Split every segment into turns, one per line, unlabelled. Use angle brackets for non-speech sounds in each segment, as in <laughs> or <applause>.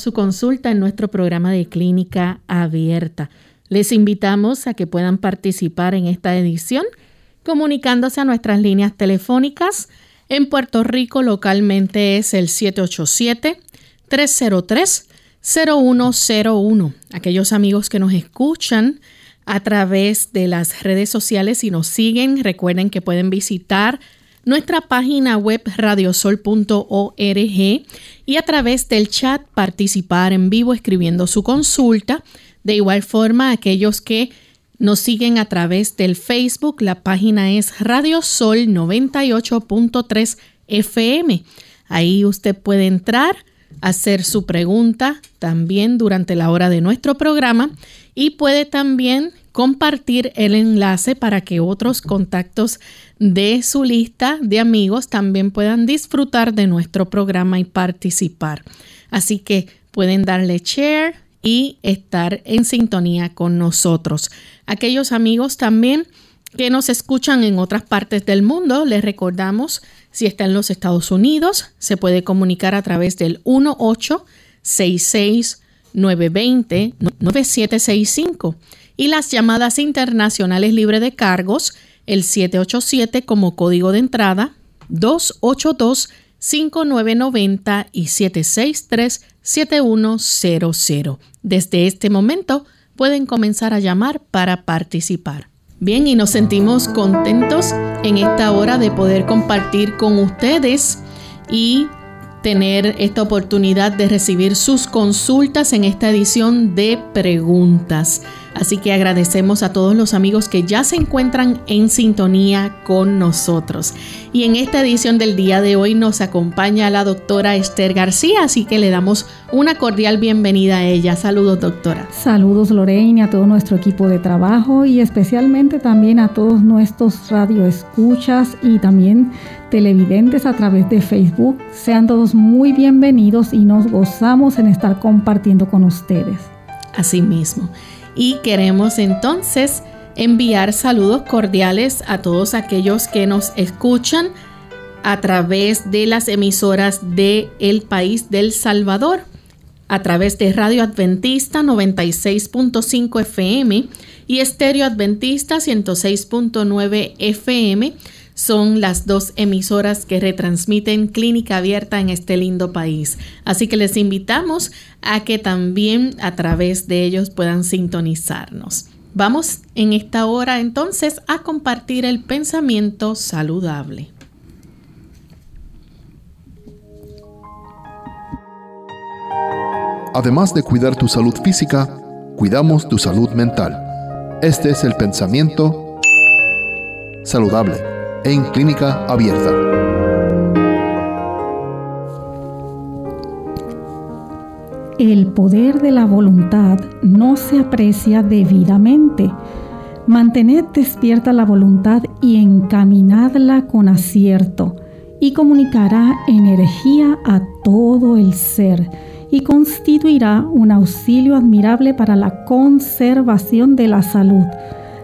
Su consulta en nuestro programa de clínica abierta. Les invitamos a que puedan participar en esta edición comunicándose a nuestras líneas telefónicas. En Puerto Rico localmente es el 787-303-0101. Aquellos amigos que nos escuchan a través de las redes sociales y nos siguen, recuerden que pueden visitar nuestra página web radiosol.org y a través del chat participar en vivo escribiendo su consulta. De igual forma, aquellos que nos siguen a través del Facebook, la página es Radiosol 98.3 FM. Ahí usted puede entrar, hacer su pregunta también durante la hora de nuestro programa y puede también compartir el enlace para que otros contactos de su lista de amigos también puedan disfrutar de nuestro programa y participar. Así que pueden darle share y estar en sintonía con nosotros. Aquellos amigos también que nos escuchan en otras partes del mundo, les recordamos, si está en los Estados Unidos, se puede comunicar a través del 1866 920 9765 y las llamadas internacionales libre de cargos, el 787 como código de entrada, 282-5990 y 763-7100. Desde este momento pueden comenzar a llamar para participar. Bien, y nos sentimos contentos en esta hora de poder compartir con ustedes y tener esta oportunidad de recibir sus consultas en esta edición de preguntas. Así que agradecemos a todos los amigos que ya se encuentran en sintonía con nosotros. Y en esta edición del día de hoy nos acompaña la doctora Esther García, así que le damos una cordial bienvenida a ella. Saludos, doctora.
Saludos, Lorraine, a todo nuestro equipo de trabajo y especialmente también a todos nuestros radioescuchas y también televidentes a través de Facebook. Sean todos muy bienvenidos y nos gozamos en estar compartiendo con ustedes.
Así mismo y queremos entonces enviar saludos cordiales a todos aquellos que nos escuchan a través de las emisoras de el país del Salvador, a través de Radio Adventista 96.5 FM y Estéreo Adventista 106.9 FM son las dos emisoras que retransmiten Clínica Abierta en este lindo país. Así que les invitamos a que también a través de ellos puedan sintonizarnos. Vamos en esta hora entonces a compartir el pensamiento saludable.
Además de cuidar tu salud física, cuidamos tu salud mental. Este es el pensamiento saludable en clínica abierta.
El poder de la voluntad no se aprecia debidamente. Mantened despierta la voluntad y encaminadla con acierto, y comunicará energía a todo el ser, y constituirá un auxilio admirable para la conservación de la salud.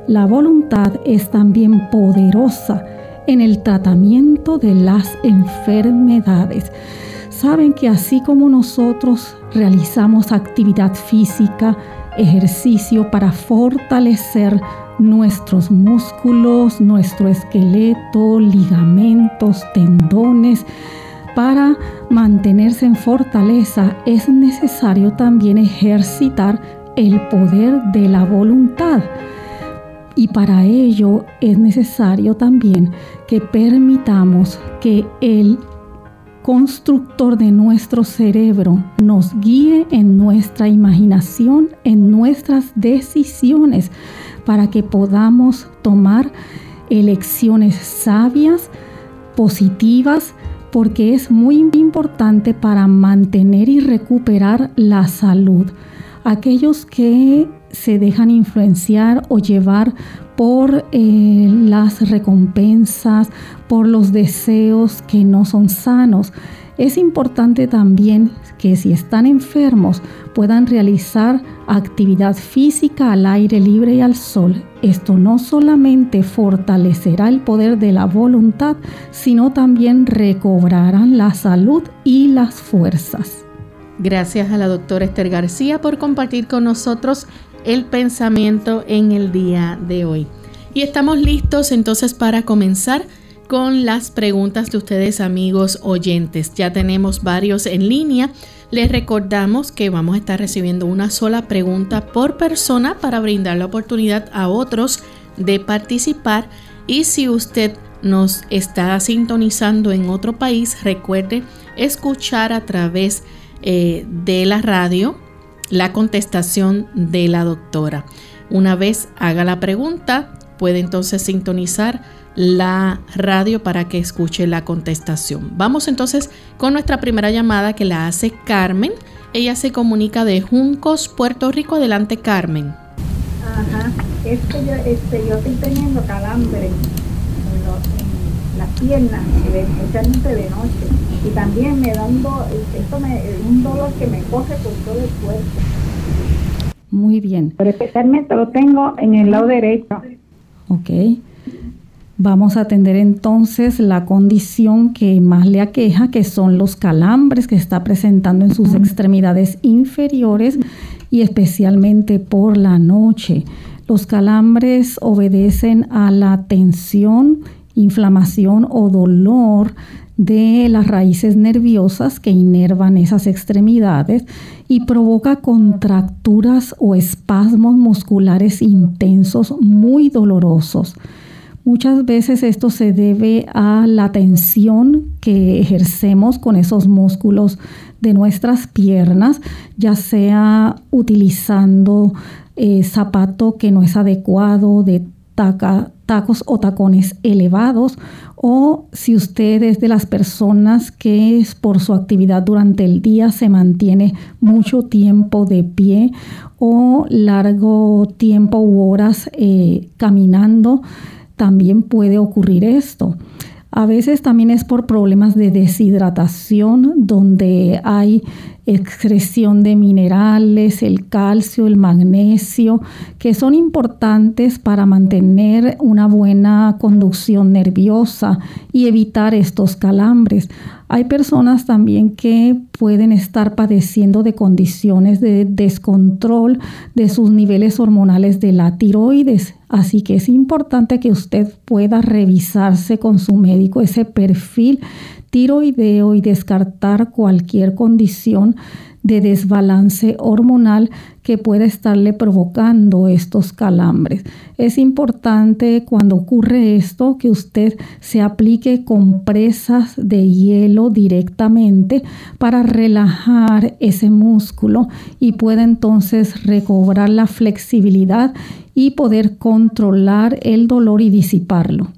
La voluntad es también poderosa en el tratamiento de las enfermedades. Saben que así como nosotros realizamos actividad física, ejercicio para fortalecer nuestros músculos, nuestro esqueleto, ligamentos, tendones, para mantenerse en fortaleza es necesario también ejercitar el poder de la voluntad. Y para ello es necesario también que permitamos que el constructor de nuestro cerebro nos guíe en nuestra imaginación, en nuestras decisiones, para que podamos tomar elecciones sabias, positivas, porque es muy importante para mantener y recuperar la salud. Aquellos que se dejan influenciar o llevar por eh, las recompensas, por los deseos que no son sanos. Es importante también que si están enfermos puedan realizar actividad física al aire libre y al sol. Esto no solamente fortalecerá el poder de la voluntad, sino también recobrarán la salud y las fuerzas.
Gracias a la doctora Esther García por compartir con nosotros el pensamiento en el día de hoy. Y estamos listos entonces para comenzar con las preguntas de ustedes amigos oyentes. Ya tenemos varios en línea. Les recordamos que vamos a estar recibiendo una sola pregunta por persona para brindar la oportunidad a otros de participar. Y si usted nos está sintonizando en otro país, recuerde escuchar a través eh, de la radio la contestación de la doctora. Una vez haga la pregunta, puede entonces sintonizar la radio para que escuche la contestación. Vamos entonces con nuestra primera llamada que la hace Carmen. Ella se comunica de Juncos, Puerto Rico. Adelante, Carmen.
Ajá, es que yo, este, yo estoy teniendo calambre en, las piernas, especialmente de noche. Y también me da un, esto me, un dolor que me coge por todo el cuerpo.
Muy bien.
Pero especialmente lo tengo en el lado derecho.
Ok. Vamos a atender entonces la condición que más le aqueja, que son los calambres que está presentando en sus extremidades inferiores y especialmente por la noche. Los calambres obedecen a la tensión, inflamación o dolor de las raíces nerviosas que inervan esas extremidades y provoca contracturas o espasmos musculares intensos muy dolorosos. Muchas veces esto se debe a la tensión que ejercemos con esos músculos de nuestras piernas, ya sea utilizando eh, zapato que no es adecuado, de tacos o tacones elevados, o si usted es de las personas que es por su actividad durante el día se mantiene mucho tiempo de pie o largo tiempo u horas eh, caminando, también puede ocurrir esto. A veces también es por problemas de deshidratación, donde hay excreción de minerales, el calcio, el magnesio, que son importantes para mantener una buena conducción nerviosa y evitar estos calambres. Hay personas también que pueden estar padeciendo de condiciones de descontrol de sus niveles hormonales de la tiroides, así que es importante que usted pueda revisarse con su médico ese perfil tiroideo y descartar cualquier condición de desbalance hormonal que pueda estarle provocando estos calambres. Es importante cuando ocurre esto que usted se aplique compresas de hielo directamente para relajar ese músculo y pueda entonces recobrar la flexibilidad y poder controlar el dolor y disiparlo.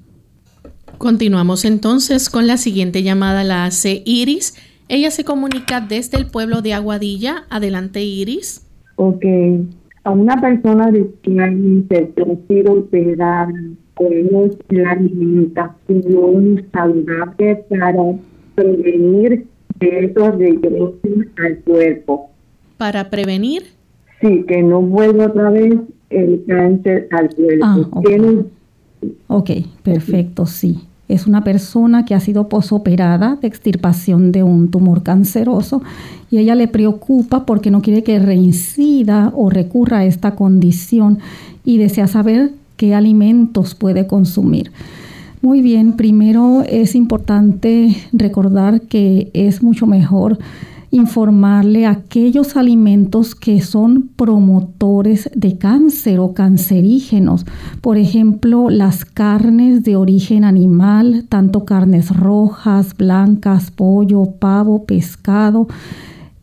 Continuamos entonces con la siguiente llamada, la hace Iris. Ella se comunica desde el pueblo de Aguadilla. Adelante, Iris.
Ok, a una persona de que prefiero operar con la alimentación saludable para prevenir que eso regrese al cuerpo.
¿Para prevenir?
Sí, que no vuelva otra vez el cáncer al cuerpo.
Ah, ok, perfecto, sí. Es una persona que ha sido posoperada de extirpación de un tumor canceroso y ella le preocupa porque no quiere que reincida o recurra a esta condición y desea saber qué alimentos puede consumir. Muy bien, primero es importante recordar que es mucho mejor informarle aquellos alimentos que son promotores de cáncer o cancerígenos. Por ejemplo, las carnes de origen animal, tanto carnes rojas, blancas, pollo, pavo, pescado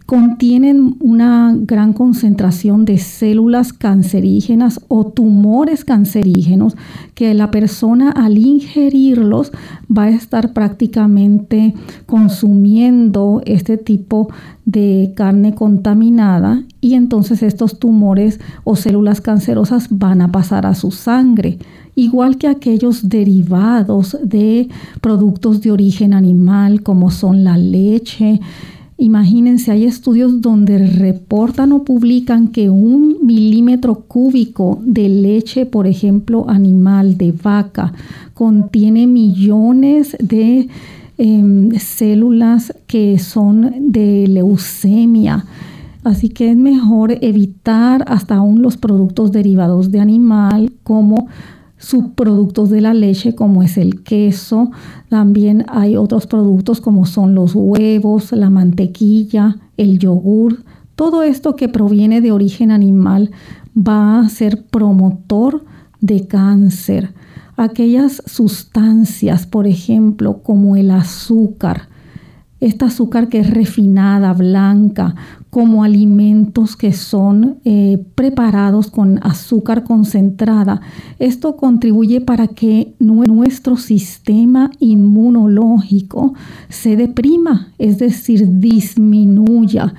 contienen una gran concentración de células cancerígenas o tumores cancerígenos que la persona al ingerirlos va a estar prácticamente consumiendo este tipo de carne contaminada y entonces estos tumores o células cancerosas van a pasar a su sangre. Igual que aquellos derivados de productos de origen animal como son la leche, Imagínense, hay estudios donde reportan o publican que un milímetro cúbico de leche, por ejemplo, animal de vaca, contiene millones de em, células que son de leucemia. Así que es mejor evitar hasta aún los productos derivados de animal como subproductos de la leche como es el queso. También hay otros productos como son los huevos, la mantequilla, el yogur. Todo esto que proviene de origen animal va a ser promotor de cáncer. Aquellas sustancias, por ejemplo, como el azúcar, esta azúcar que es refinada, blanca, como alimentos que son eh, preparados con azúcar concentrada. Esto contribuye para que nuestro sistema inmunológico se deprima, es decir, disminuya.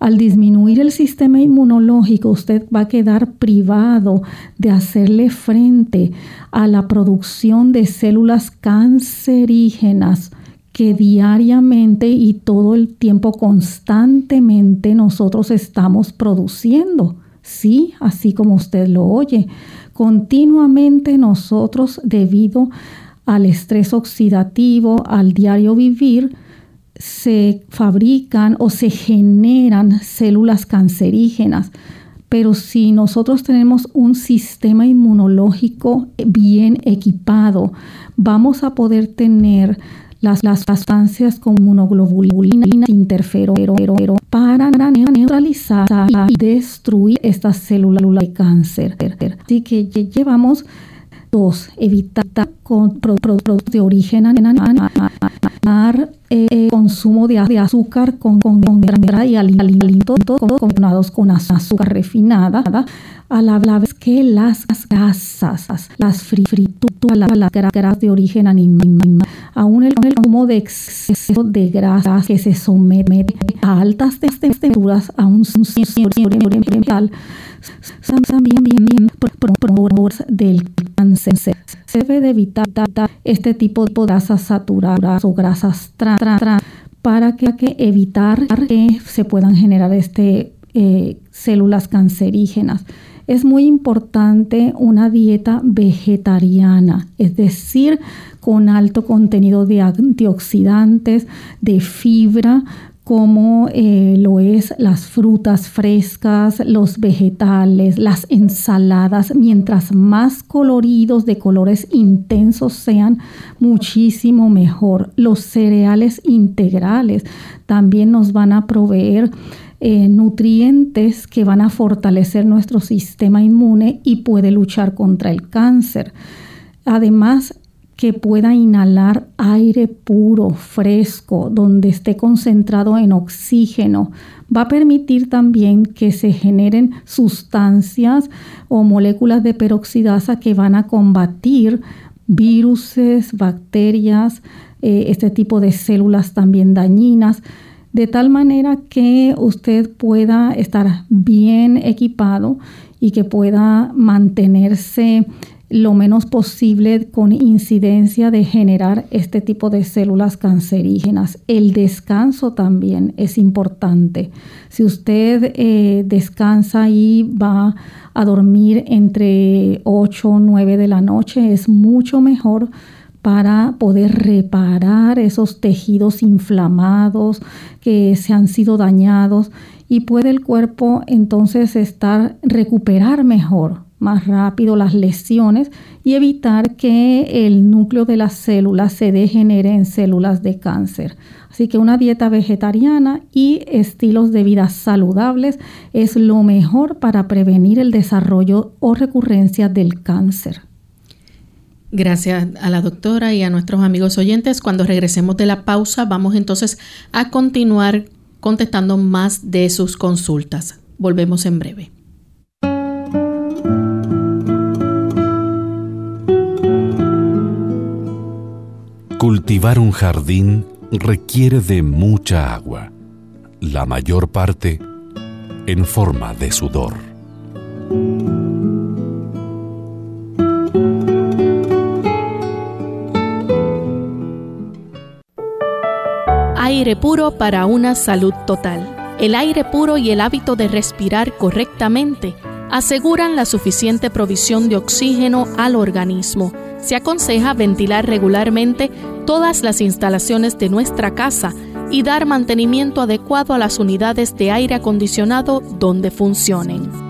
Al disminuir el sistema inmunológico, usted va a quedar privado de hacerle frente a la producción de células cancerígenas que diariamente y todo el tiempo constantemente nosotros estamos produciendo. Sí, así como usted lo oye. Continuamente nosotros, debido al estrés oxidativo, al diario vivir, se fabrican o se generan células cancerígenas. Pero si nosotros tenemos un sistema inmunológico bien equipado, vamos a poder tener las, las sustancias como inmunoglobulina, interferón, para neutralizar y destruir estas células de cáncer. Así que llevamos dos, evitar con productos de origen animal, eh, consumo de, azúcar con, con, con y alimentos combinados con azúcar refinada, a la vez que las grasas, las frituras, las grasas de origen animal, aún el, el consumo de exceso de grasas que se somete a altas temperaturas a un ambiental también bien, bien del cáncer. Se debe de evitar este tipo de grasas saturadas o grasas trans para que, que, evitar que se puedan generar este, eh, células cancerígenas. Es muy importante una dieta vegetariana, es decir, con alto contenido de antioxidantes, de fibra, como eh, lo es las frutas frescas, los vegetales, las ensaladas, mientras más coloridos de colores intensos sean, muchísimo mejor. Los cereales integrales también nos van a proveer eh, nutrientes que van a fortalecer nuestro sistema inmune y puede luchar contra el cáncer. Además, que pueda inhalar aire puro, fresco, donde esté concentrado en oxígeno, va a permitir también que se generen sustancias o moléculas de peroxidasa que van a combatir viruses, bacterias, eh, este tipo de células también dañinas de tal manera que usted pueda estar bien equipado y que pueda mantenerse lo menos posible con incidencia de generar este tipo de células cancerígenas. El descanso también es importante. Si usted eh, descansa y va a dormir entre 8 o 9 de la noche, es mucho mejor para poder reparar esos tejidos inflamados que se han sido dañados y puede el cuerpo entonces estar recuperar mejor más rápido las lesiones y evitar que el núcleo de las células se degenere en células de cáncer. Así que una dieta vegetariana y estilos de vida saludables es lo mejor para prevenir el desarrollo o recurrencia del cáncer.
Gracias a la doctora y a nuestros amigos oyentes. Cuando regresemos de la pausa, vamos entonces a continuar contestando más de sus consultas. Volvemos en breve.
Cultivar un jardín requiere de mucha agua, la mayor parte en forma de sudor.
Aire puro para una salud total. El aire puro y el hábito de respirar correctamente aseguran la suficiente provisión de oxígeno al organismo se aconseja ventilar regularmente todas las instalaciones de nuestra casa y dar mantenimiento adecuado a las unidades de aire acondicionado donde funcionen.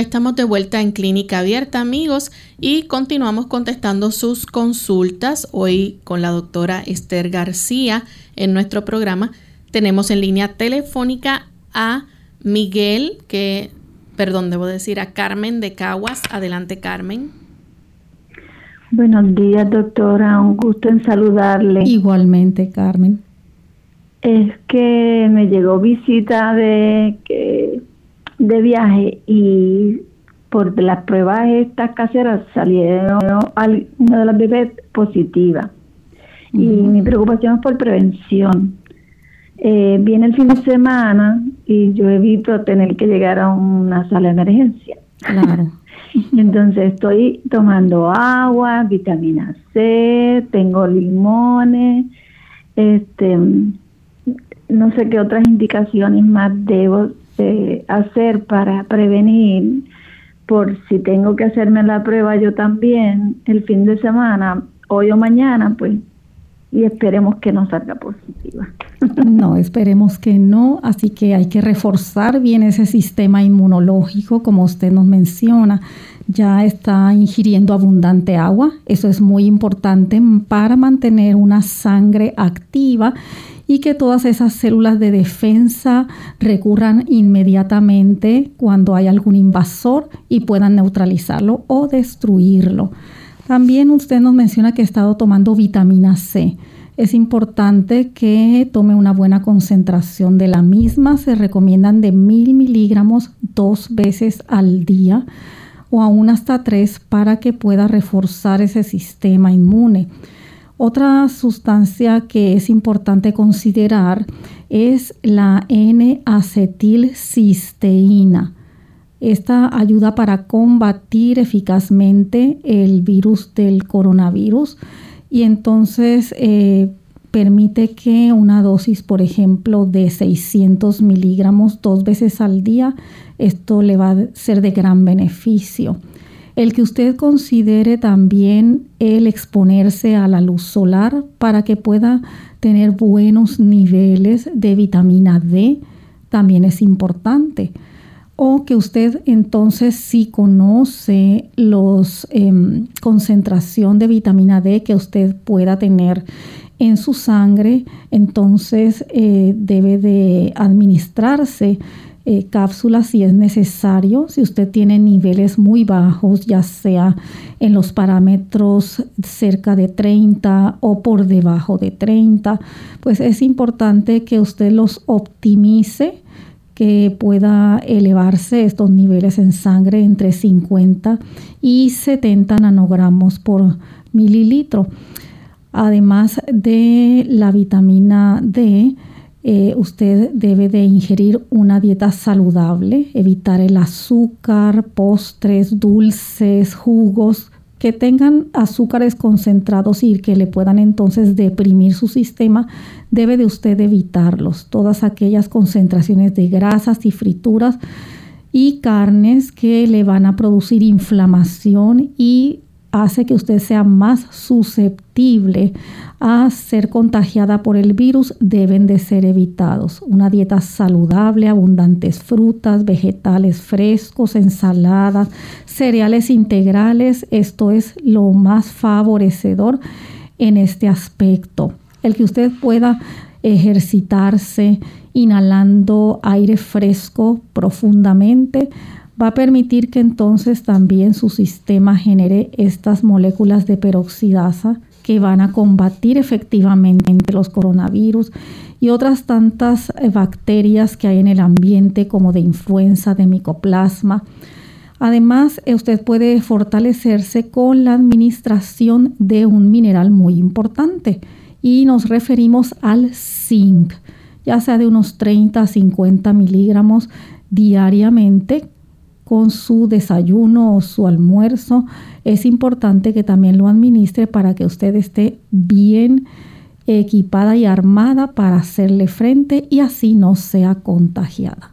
Ya estamos de vuelta en Clínica Abierta, amigos, y continuamos contestando sus consultas hoy con la doctora Esther García en nuestro programa. Tenemos en línea telefónica a Miguel, que, perdón, debo decir a Carmen de Caguas. Adelante, Carmen.
Buenos días, doctora. Un gusto en saludarle.
Igualmente, Carmen.
Es que me llegó visita de que de viaje y por las pruebas estas caseras salieron una de las bebés positiva. Y mi preocupación es por prevención. Eh, viene el fin de semana y yo evito tener que llegar a una sala de emergencia.
Claro. <laughs>
Entonces estoy tomando agua, vitamina C, tengo limones, este, no sé qué otras indicaciones más debo este, hacer para prevenir, por si tengo que hacerme la prueba yo también el fin de semana, hoy o mañana, pues, y esperemos que no salga positiva. <laughs>
No, esperemos que no, así que hay que reforzar bien ese sistema inmunológico, como usted nos menciona. Ya está ingiriendo abundante agua, eso es muy importante para mantener una sangre activa y que todas esas células de defensa recurran inmediatamente cuando hay algún invasor y puedan neutralizarlo o destruirlo. También usted nos menciona que ha estado tomando vitamina C. Es importante que tome una buena concentración de la misma. Se recomiendan de mil miligramos dos veces al día o aún hasta tres para que pueda reforzar ese sistema inmune. Otra sustancia que es importante considerar es la N-acetilcisteína. Esta ayuda para combatir eficazmente el virus del coronavirus y entonces eh, permite que una dosis, por ejemplo, de 600 miligramos dos veces al día, esto le va a ser de gran beneficio. El que usted considere también el exponerse a la luz solar para que pueda tener buenos niveles de vitamina D también es importante. O que usted entonces si conoce los em, concentración de vitamina D que usted pueda tener en su sangre, entonces eh, debe de administrarse eh, cápsulas si es necesario, si usted tiene niveles muy bajos, ya sea en los parámetros cerca de 30 o por debajo de 30, pues es importante que usted los optimice, que pueda elevarse estos niveles en sangre entre 50 y 70 nanogramos por mililitro. Además de la vitamina D, eh, usted debe de ingerir una dieta saludable, evitar el azúcar, postres, dulces, jugos que tengan azúcares concentrados y que le puedan entonces deprimir su sistema, debe de usted evitarlos. Todas aquellas concentraciones de grasas y frituras y carnes que le van a producir inflamación y hace que usted sea más susceptible a ser contagiada por el virus deben de ser evitados. Una dieta saludable, abundantes frutas, vegetales frescos, ensaladas, cereales integrales, esto es lo más favorecedor en este aspecto. El que usted pueda ejercitarse inhalando aire fresco profundamente, va a permitir que entonces también su sistema genere estas moléculas de peroxidasa que van a combatir efectivamente los coronavirus y otras tantas eh, bacterias que hay en el ambiente como de influenza, de micoplasma. Además, eh, usted puede fortalecerse con la administración de un mineral muy importante y nos referimos al zinc, ya sea de unos 30 a 50 miligramos diariamente con su desayuno o su almuerzo, es importante que también lo administre para que usted esté bien equipada y armada para hacerle frente y así no sea contagiada.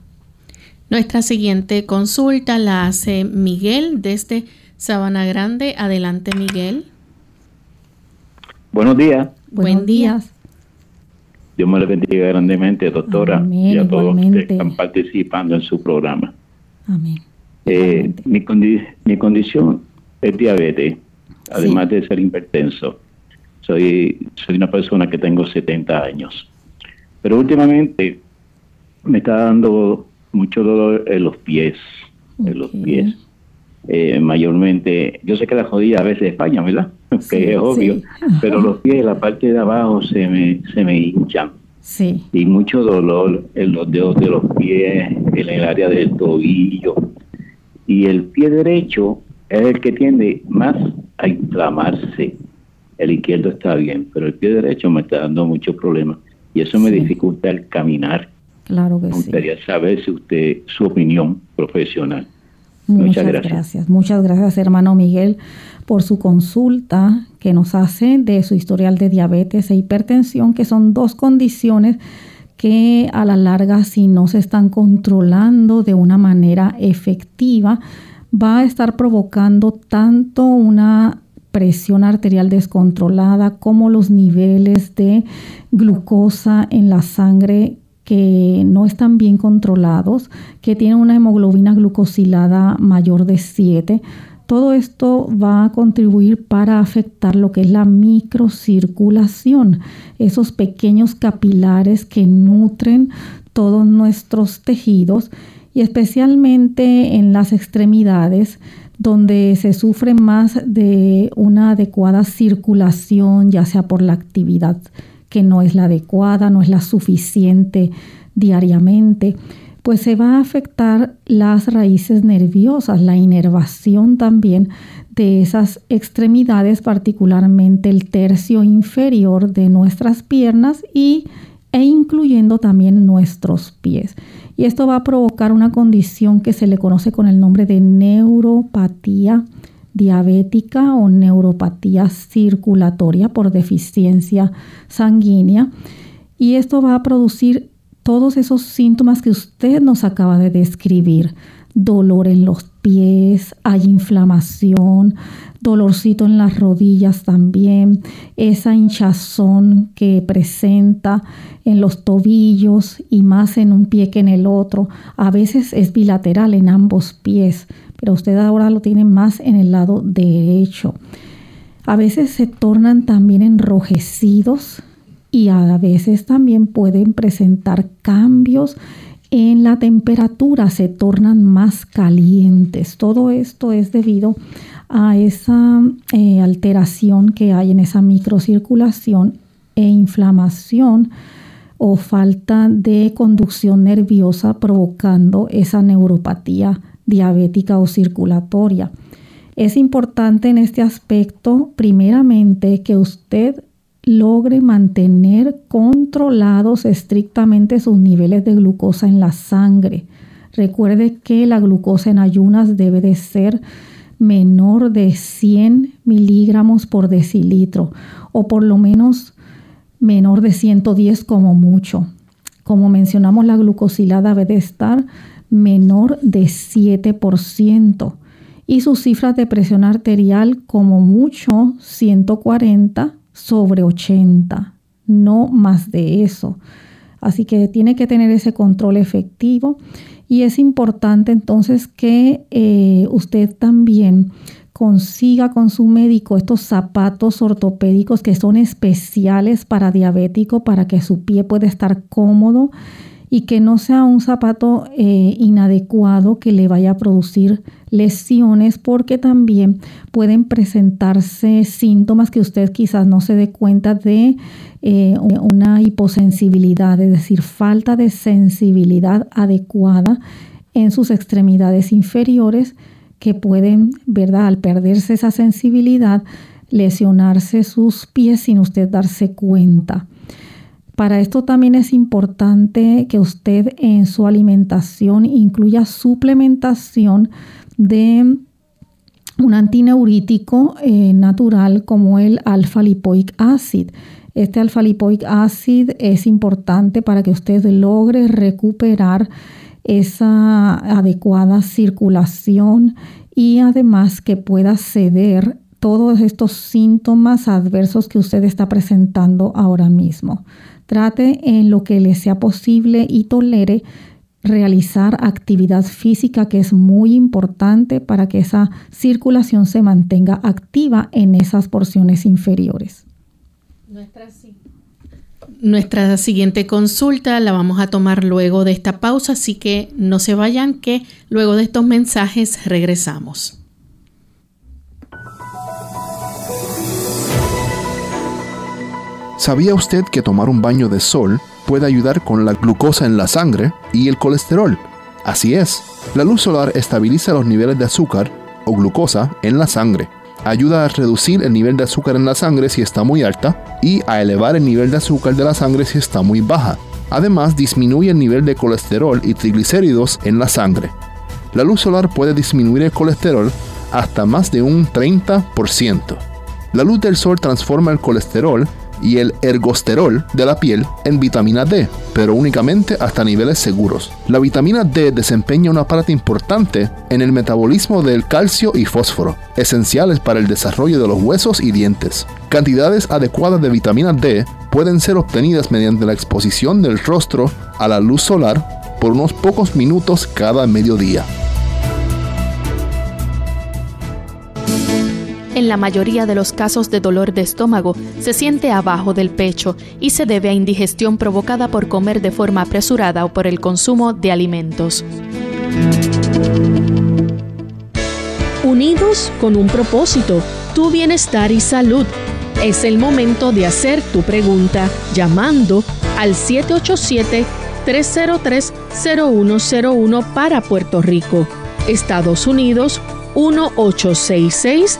Nuestra siguiente consulta la hace Miguel desde Sabana Grande. Adelante, Miguel.
Buenos días.
Buen días.
Dios me le bendiga grandemente, doctora, y a todos los que están participando en su programa.
Amén.
Eh, mi, mi condición es diabetes, además de ser hipertenso. Soy, soy una persona que tengo 70 años. Pero últimamente me está dando mucho dolor en los pies, en los pies. Eh, mayormente, yo sé que la jodida a veces España, ¿verdad? <laughs> que es obvio, pero los pies, la parte de abajo se me, se me hinchan.
Sí.
Y mucho dolor en los dedos de los pies, en el área del tobillo, y el pie derecho es el que tiende más a inflamarse. El izquierdo está bien, pero el pie derecho me está dando muchos problemas y eso me dificulta el caminar.
Claro que
me gustaría saber si usted, su opinión profesional.
Muchas, gracias. gracias. Muchas gracias, hermano Miguel, por su consulta que nos hace de su historial de diabetes e hipertensión, que son dos condiciones que a la larga si no se están controlando de una manera efectiva, va a estar provocando tanto una presión arterial descontrolada como los niveles de glucosa en la sangre que no están bien controlados, que tienen una hemoglobina glucosilada mayor de 7, todo esto va a contribuir para afectar lo que es la microcirculación, esos pequeños capilares que nutren todos nuestros tejidos y especialmente en las extremidades donde se sufre más de una adecuada circulación, ya sea por la actividad que no es la adecuada, no es la suficiente diariamente pues se va a afectar las raíces nerviosas, la inervación también de esas extremidades, particularmente el tercio inferior de nuestras piernas y, e incluyendo también nuestros pies. Y esto va a provocar una condición que se le conoce con el nombre de neuropatía diabética o neuropatía circulatoria por deficiencia sanguínea. Y esto va a producir todos esos síntomas que usted nos acaba de describir. Dolor en los pies, hay inflamación, dolorcito en las rodillas también, esa hinchazón que presenta en los tobillos y más en un pie que en el otro. A veces es bilateral en ambos pies, pero usted ahora lo tiene más en el lado derecho. A veces se tornan también enrojecidos y a veces también pueden presentar cambios en la temperatura, se tornan más calientes. Todo esto es debido a esa eh, alteración que hay en esa microcirculación e inflamación o falta de conducción nerviosa provocando esa neuropatía diabética o circulatoria. Es importante en este aspecto, primeramente, que usted logre mantener controlados estrictamente sus niveles de glucosa en la sangre. Recuerde que la glucosa en ayunas debe de ser menor de 100 miligramos por decilitro o por lo menos menor de 110 como mucho. Como mencionamos, la glucosilada debe de estar menor de 7% y sus cifras de presión arterial como mucho 140 sobre 80, no más de eso. Así que tiene que tener ese control efectivo y es importante entonces que eh, usted también consiga con su médico estos zapatos ortopédicos que son especiales para diabético para que su pie pueda estar cómodo y que no sea un zapato eh, inadecuado que le vaya a producir lesiones porque también pueden presentarse síntomas que usted quizás no se dé cuenta de eh, una hiposensibilidad, es decir, falta de sensibilidad adecuada en sus extremidades inferiores que pueden, ¿verdad? Al perderse esa sensibilidad, lesionarse sus pies sin usted darse cuenta. Para esto también es importante que usted en su alimentación incluya suplementación de un antineurítico eh, natural como el alfa-lipoic acid. Este alfa-lipoic acid es importante para que usted logre recuperar esa adecuada circulación y además que pueda ceder todos estos síntomas adversos que usted está presentando ahora mismo. Trate en lo que le sea posible y tolere realizar actividad física que es muy importante para que esa circulación se mantenga activa en esas porciones inferiores.
Nuestra nuestra siguiente consulta la vamos a tomar luego de esta pausa, así que no se vayan que luego de estos mensajes regresamos.
¿Sabía usted que tomar un baño de sol puede ayudar con la glucosa en la sangre y el colesterol? Así es, la luz solar estabiliza los niveles de azúcar o glucosa en la sangre ayuda a reducir el nivel de azúcar en la sangre si está muy alta y a elevar el nivel de azúcar de la sangre si está muy baja. Además, disminuye el nivel de colesterol y triglicéridos en la sangre. La luz solar puede disminuir el colesterol hasta más de un 30%. La luz del sol transforma el colesterol y el ergosterol de la piel en vitamina D, pero únicamente hasta niveles seguros. La vitamina D desempeña una parte importante en el metabolismo del calcio y fósforo, esenciales para el desarrollo de los huesos y dientes. Cantidades adecuadas de vitamina D pueden ser obtenidas mediante la exposición del rostro a la luz solar por unos pocos minutos cada mediodía.
En la mayoría de los casos de dolor de estómago se siente abajo del pecho y se debe a indigestión provocada por comer de forma apresurada o por el consumo de alimentos.
Unidos con un propósito, tu bienestar y salud. Es el momento de hacer tu pregunta llamando al 787-303-0101 para Puerto Rico, Estados Unidos 1866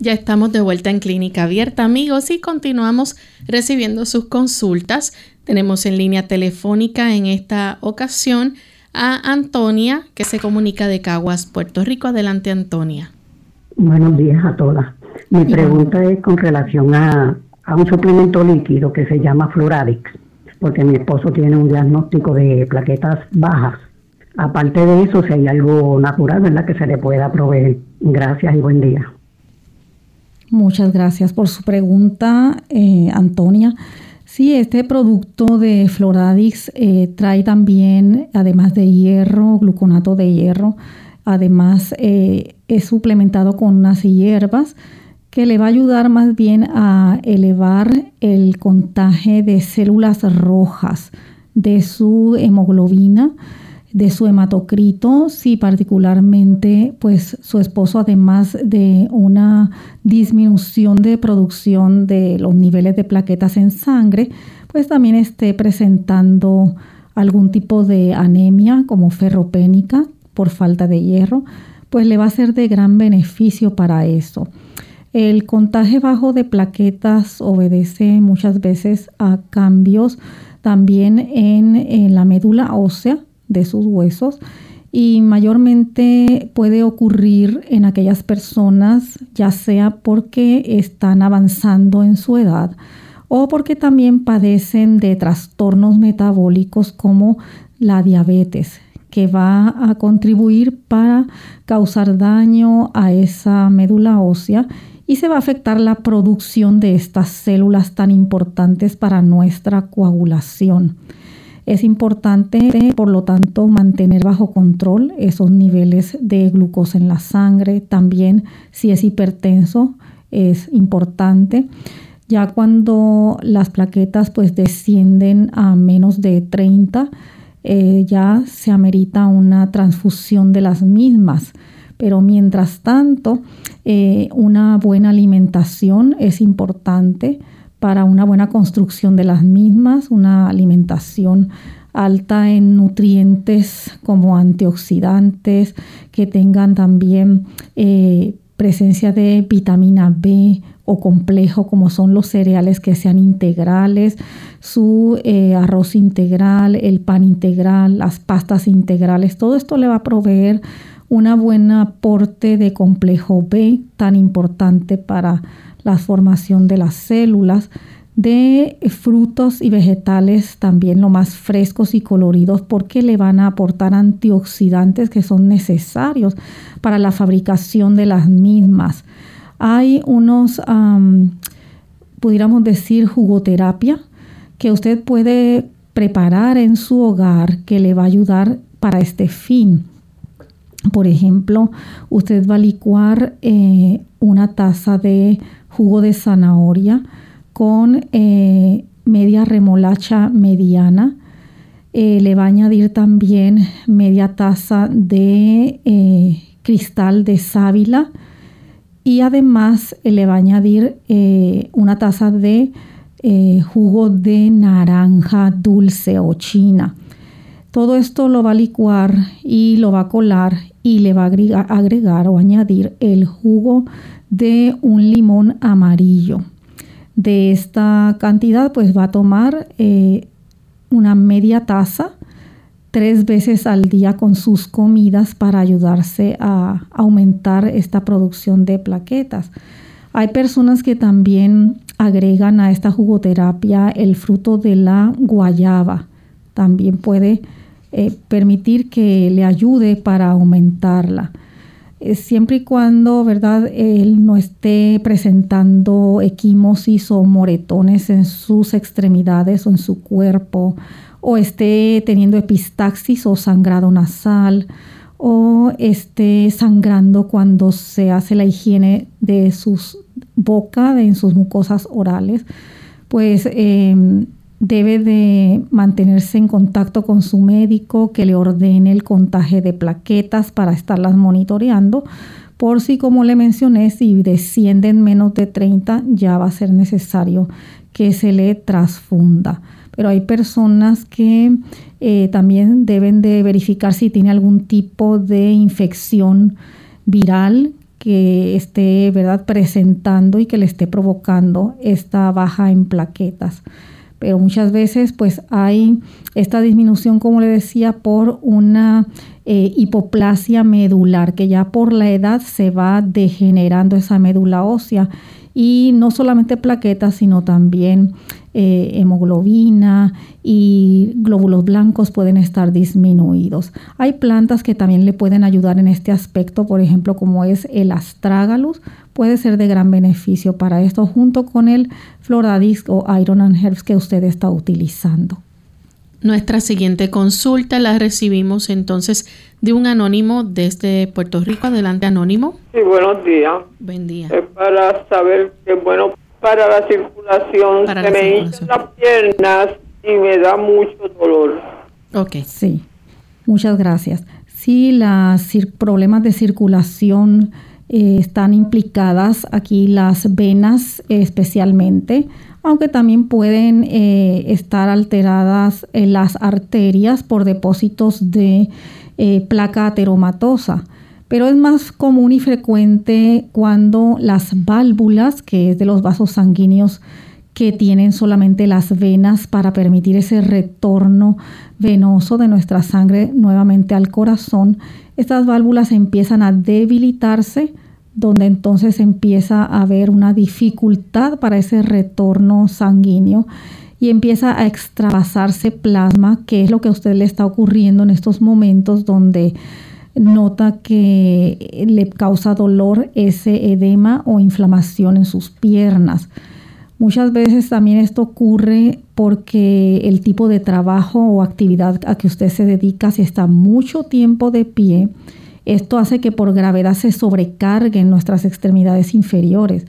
Ya estamos de vuelta en Clínica Abierta, amigos, y continuamos recibiendo sus consultas. Tenemos en línea telefónica en esta ocasión a Antonia, que se comunica de Caguas, Puerto Rico. Adelante, Antonia.
Buenos días a todas. Mi pregunta es con relación a, a un suplemento líquido que se llama Floradix, porque mi esposo tiene un diagnóstico de plaquetas bajas. Aparte de eso, si hay algo natural, ¿verdad?, que se le pueda proveer. Gracias y buen día.
Muchas gracias por su pregunta, eh, Antonia. Sí, este producto de Floradix eh, trae también, además de hierro, gluconato de hierro, además eh, es suplementado con unas hierbas que le va a ayudar más bien a elevar el contagio de células rojas de su hemoglobina de su hematocrito, si particularmente pues su esposo además de una disminución de producción de los niveles de plaquetas en sangre, pues también esté presentando algún tipo de anemia como ferropénica por falta de hierro, pues le va a ser de gran beneficio para eso. El contagio bajo de plaquetas obedece muchas veces a cambios también en, en la médula ósea, de sus huesos y mayormente puede ocurrir en aquellas personas ya sea porque están avanzando en su edad o porque también padecen de trastornos metabólicos como la diabetes que va a contribuir para causar daño a esa médula ósea y se va a afectar la producción de estas células tan importantes para nuestra coagulación. Es importante, por lo tanto, mantener bajo control esos niveles de glucosa en la sangre. También, si es hipertenso, es importante. Ya cuando las plaquetas pues descienden a menos de 30, eh, ya se amerita una transfusión de las mismas. Pero mientras tanto, eh, una buena alimentación es importante para una buena construcción de las mismas, una alimentación alta en nutrientes como antioxidantes, que tengan también eh, presencia de vitamina B o complejo como son los cereales que sean integrales, su eh, arroz integral, el pan integral, las pastas integrales, todo esto le va a proveer una buena aporte de complejo B tan importante para la formación de las células, de frutos y vegetales también lo más frescos y coloridos porque le van a aportar antioxidantes que son necesarios para la fabricación de las mismas. Hay unos, pudiéramos decir, jugoterapia que usted puede preparar en su hogar que le va a ayudar para este fin. Por ejemplo, usted va a licuar eh, una taza de jugo de zanahoria con eh, media remolacha mediana. Eh, le va a añadir también media taza de eh, cristal de sábila y además le va a añadir una taza de jugo de naranja dulce o china. Todo esto lo va a licuar y lo va a colar y le va a agregar o añadir el jugo de un limón amarillo. De esta cantidad pues va a tomar eh, una media taza tres veces al día con sus comidas para ayudarse a aumentar esta producción de plaquetas. Hay personas que también agregan a esta jugoterapia el fruto de la guayaba. También puede eh, permitir que le ayude para aumentarla. Eh, siempre y cuando, ¿verdad?, él no esté presentando equimosis o moretones en sus extremidades o en su cuerpo, o esté teniendo epistaxis o sangrado nasal, o esté sangrando cuando se hace la higiene de sus boca, de en sus mucosas orales, pues em, debe de mantenerse en contacto con su médico que le ordene el contaje de plaquetas para estarlas monitoreando. Por si, como le mencioné, si descienden menos de 30, ya va a ser necesario que se le transfunda. Pero hay personas que eh, también deben de verificar si tiene algún tipo de infección viral que esté ¿verdad? presentando y que le esté provocando esta baja en plaquetas. Pero muchas veces pues hay esta disminución, como le decía, por una eh, hipoplasia medular, que ya por la edad se va degenerando esa médula ósea y no solamente plaquetas, sino también eh, hemoglobina y glóbulos blancos pueden estar disminuidos. Hay plantas que también le pueden ayudar en este aspecto, por ejemplo, como es el astragalus, puede ser de gran beneficio para esto, junto con el floradisc o iron and herbs que usted está utilizando.
Nuestra siguiente consulta la recibimos entonces de un anónimo desde Puerto Rico. Adelante, anónimo.
Sí, buenos días.
Buen día.
Es para saber que, bueno, para la circulación se me hinchan las piernas y me da mucho dolor.
Ok.
Sí, muchas gracias. Sí, los problemas de circulación eh, están implicadas aquí las venas especialmente aunque también pueden eh, estar alteradas en las arterias por depósitos de eh, placa ateromatosa. Pero es más común y frecuente cuando las válvulas, que es de los vasos sanguíneos que tienen solamente las venas para permitir ese retorno venoso de nuestra sangre nuevamente al corazón, estas válvulas empiezan a debilitarse donde entonces empieza a haber una dificultad para ese retorno sanguíneo y empieza a extravasarse plasma, que es lo que a usted le está ocurriendo en estos momentos donde nota que le causa dolor ese edema o inflamación en sus piernas. Muchas veces también esto ocurre porque el tipo de trabajo o actividad a que usted se dedica, si está mucho tiempo de pie, esto hace que por gravedad se sobrecarguen nuestras extremidades inferiores.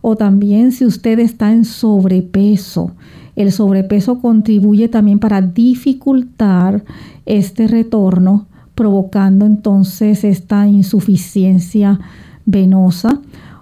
O también si usted está en sobrepeso, el sobrepeso contribuye también para dificultar este retorno, provocando entonces esta insuficiencia venosa.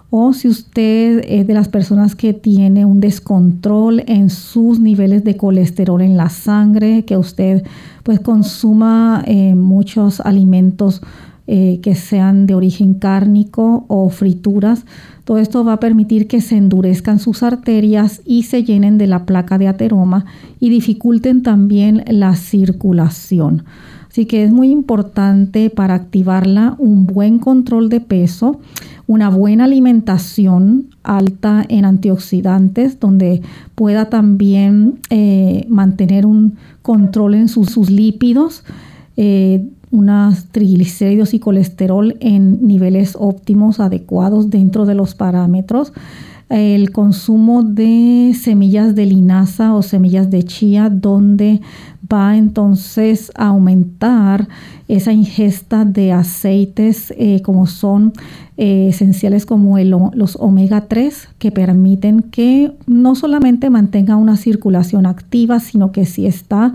O si usted es de las personas que tiene un descontrol en sus niveles de colesterol en la sangre, que usted pues consuma eh, muchos alimentos eh, que sean de origen cárnico o frituras. Todo esto va a permitir que se endurezcan sus arterias y se llenen de la placa de ateroma y dificulten también la circulación. Así que es muy importante para activarla un buen control de peso, una buena alimentación alta en antioxidantes, donde pueda también eh, mantener un control en sus, lípidos. Eh, unos triglicéridos y colesterol en niveles óptimos, adecuados dentro de los parámetros. El consumo de semillas de linaza o semillas de chía, donde va entonces a aumentar esa ingesta de aceites eh, como son eh, esenciales como los omega 3 que permiten que no solamente mantenga una circulación activa, sino que si está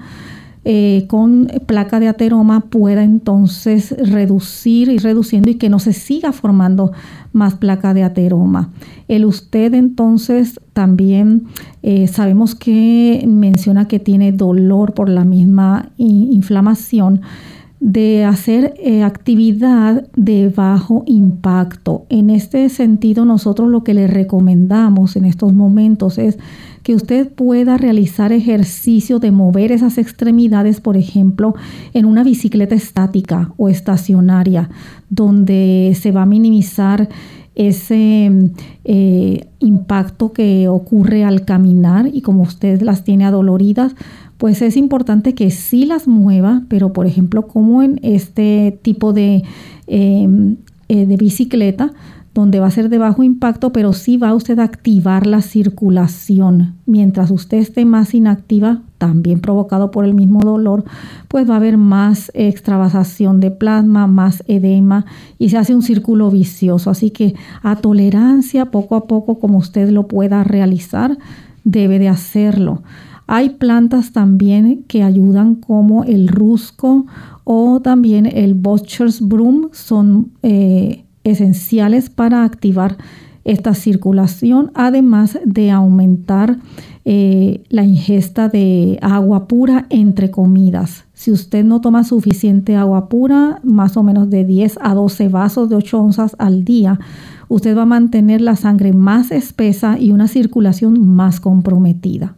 eh, con placa de ateroma pueda entonces reducir y reduciendo y que no se siga formando más placa de ateroma. El usted entonces también eh, sabemos que menciona que tiene dolor por la misma inflamación de hacer eh, actividad de bajo impacto. En este sentido, nosotros lo que le recomendamos en estos momentos es que usted pueda realizar ejercicio de mover esas extremidades, por ejemplo, en una bicicleta estática o estacionaria, donde se va a minimizar ese eh, impacto que ocurre al caminar y como usted las tiene adoloridas, pues es importante que sí las mueva, pero por ejemplo como en este tipo de, em, eh, de bicicleta, donde va a ser de bajo impacto, pero sí va usted a activar la circulación. Mientras usted esté más inactiva, también provocado por el mismo dolor, pues va a haber más extravasación de plasma, más edema y se hace un círculo vicioso. Así que a tolerancia, poco a poco, como usted lo pueda realizar, debe de hacerlo. Hay plantas también que ayudan como el rusco o también el Butcher's Broom, son eh, esenciales para activar esta circulación, además de aumentar eh, la ingesta de agua pura entre comidas. Si usted no toma suficiente agua pura, más o menos de 10 a 12 vasos de 8 onzas al día, usted va a mantener la sangre más espesa y una circulación más comprometida.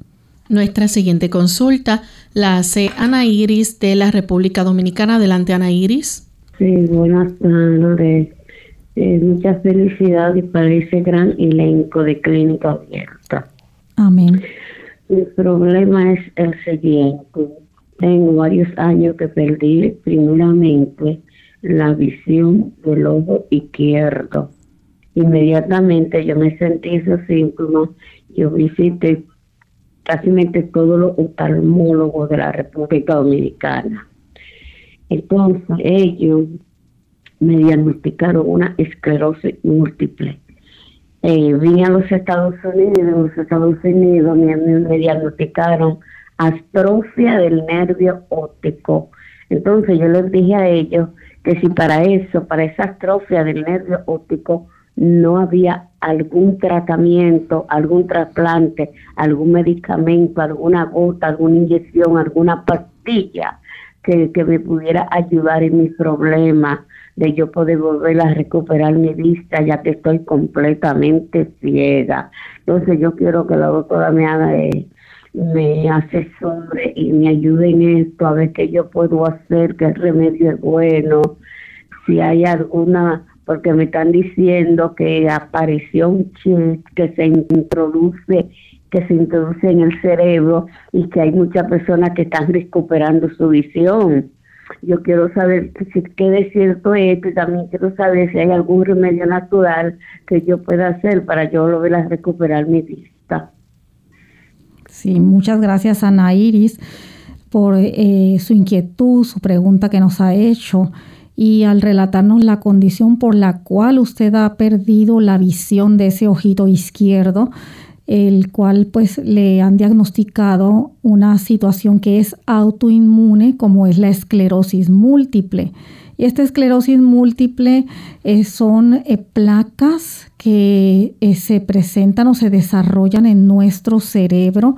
Nuestra siguiente consulta la hace Ana Iris de la República Dominicana. Adelante, Ana Iris.
Sí, buenas tardes. Eh, muchas felicidades para ese gran elenco de Clínica Abierta.
Amén.
Mi problema es el siguiente. Tengo varios años que perdí primeramente la visión del ojo izquierdo. Inmediatamente yo me sentí esos síntomas. Yo visité casi todos los oftalmólogos de la República Dominicana. Entonces ellos me diagnosticaron una esclerosis múltiple eh, vine a los Estados Unidos en los Estados Unidos me, diagnosticaron astrofia del nervio óptico. Entonces yo les dije a ellos que si para eso, para esa astrofia del nervio óptico, no había algún tratamiento, algún trasplante, algún medicamento, alguna gota, alguna inyección, alguna pastilla que, que me pudiera ayudar en mi problema de yo poder volver a recuperar mi vista ya que estoy completamente ciega. Entonces yo quiero que la doctora me haga, eh, me asesore y me ayude en esto, a ver qué yo puedo hacer, qué remedio es bueno, si hay alguna, porque me están diciendo que apareció un chip que se introduce que se introduce en el cerebro y que hay muchas personas que están recuperando su visión yo quiero saber qué de cierto esto y también quiero saber si hay algún remedio natural que yo pueda hacer para yo a recuperar mi vista.
Sí, muchas gracias Ana Iris por eh, su inquietud, su pregunta que nos ha hecho y al relatarnos la condición por la cual usted ha perdido la visión de ese ojito izquierdo el cual pues le han diagnosticado una situación que es autoinmune como es la esclerosis múltiple. Y esta esclerosis múltiple eh, son eh, placas que eh, se presentan o se desarrollan en nuestro cerebro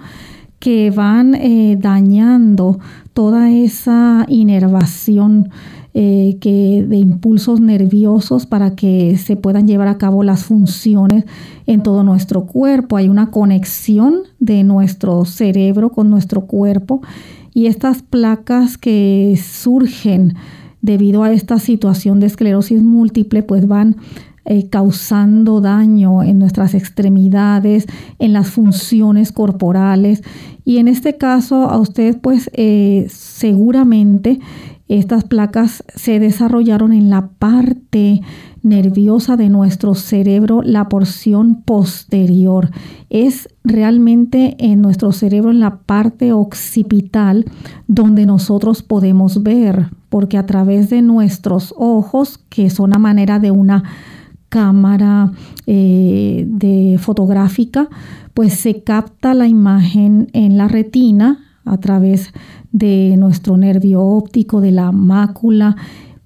que van dañando toda esa inervación eh, que, de impulsos nerviosos para que se puedan llevar a cabo las funciones en todo nuestro cuerpo. Hay una conexión de nuestro cerebro con nuestro cuerpo y estas placas que surgen debido a esta situación de esclerosis múltiple pues van eh, causando daño en nuestras extremidades, en las funciones corporales. Y en este caso a usted pues eh, seguramente estas placas se desarrollaron en la parte nerviosa de nuestro cerebro, la porción posterior. Es realmente en nuestro cerebro, en la parte occipital, donde nosotros podemos ver, porque a través de nuestros ojos, que son a manera de una cámara eh, de fotográfica, pues se capta la imagen en la retina a través de nuestro nervio óptico, de la mácula,